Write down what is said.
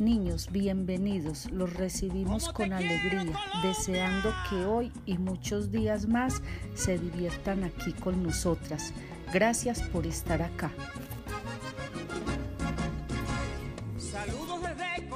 Niños, bienvenidos, los recibimos con alegría, deseando que hoy y muchos días más se diviertan aquí con nosotras. Gracias por estar acá. Saludos desde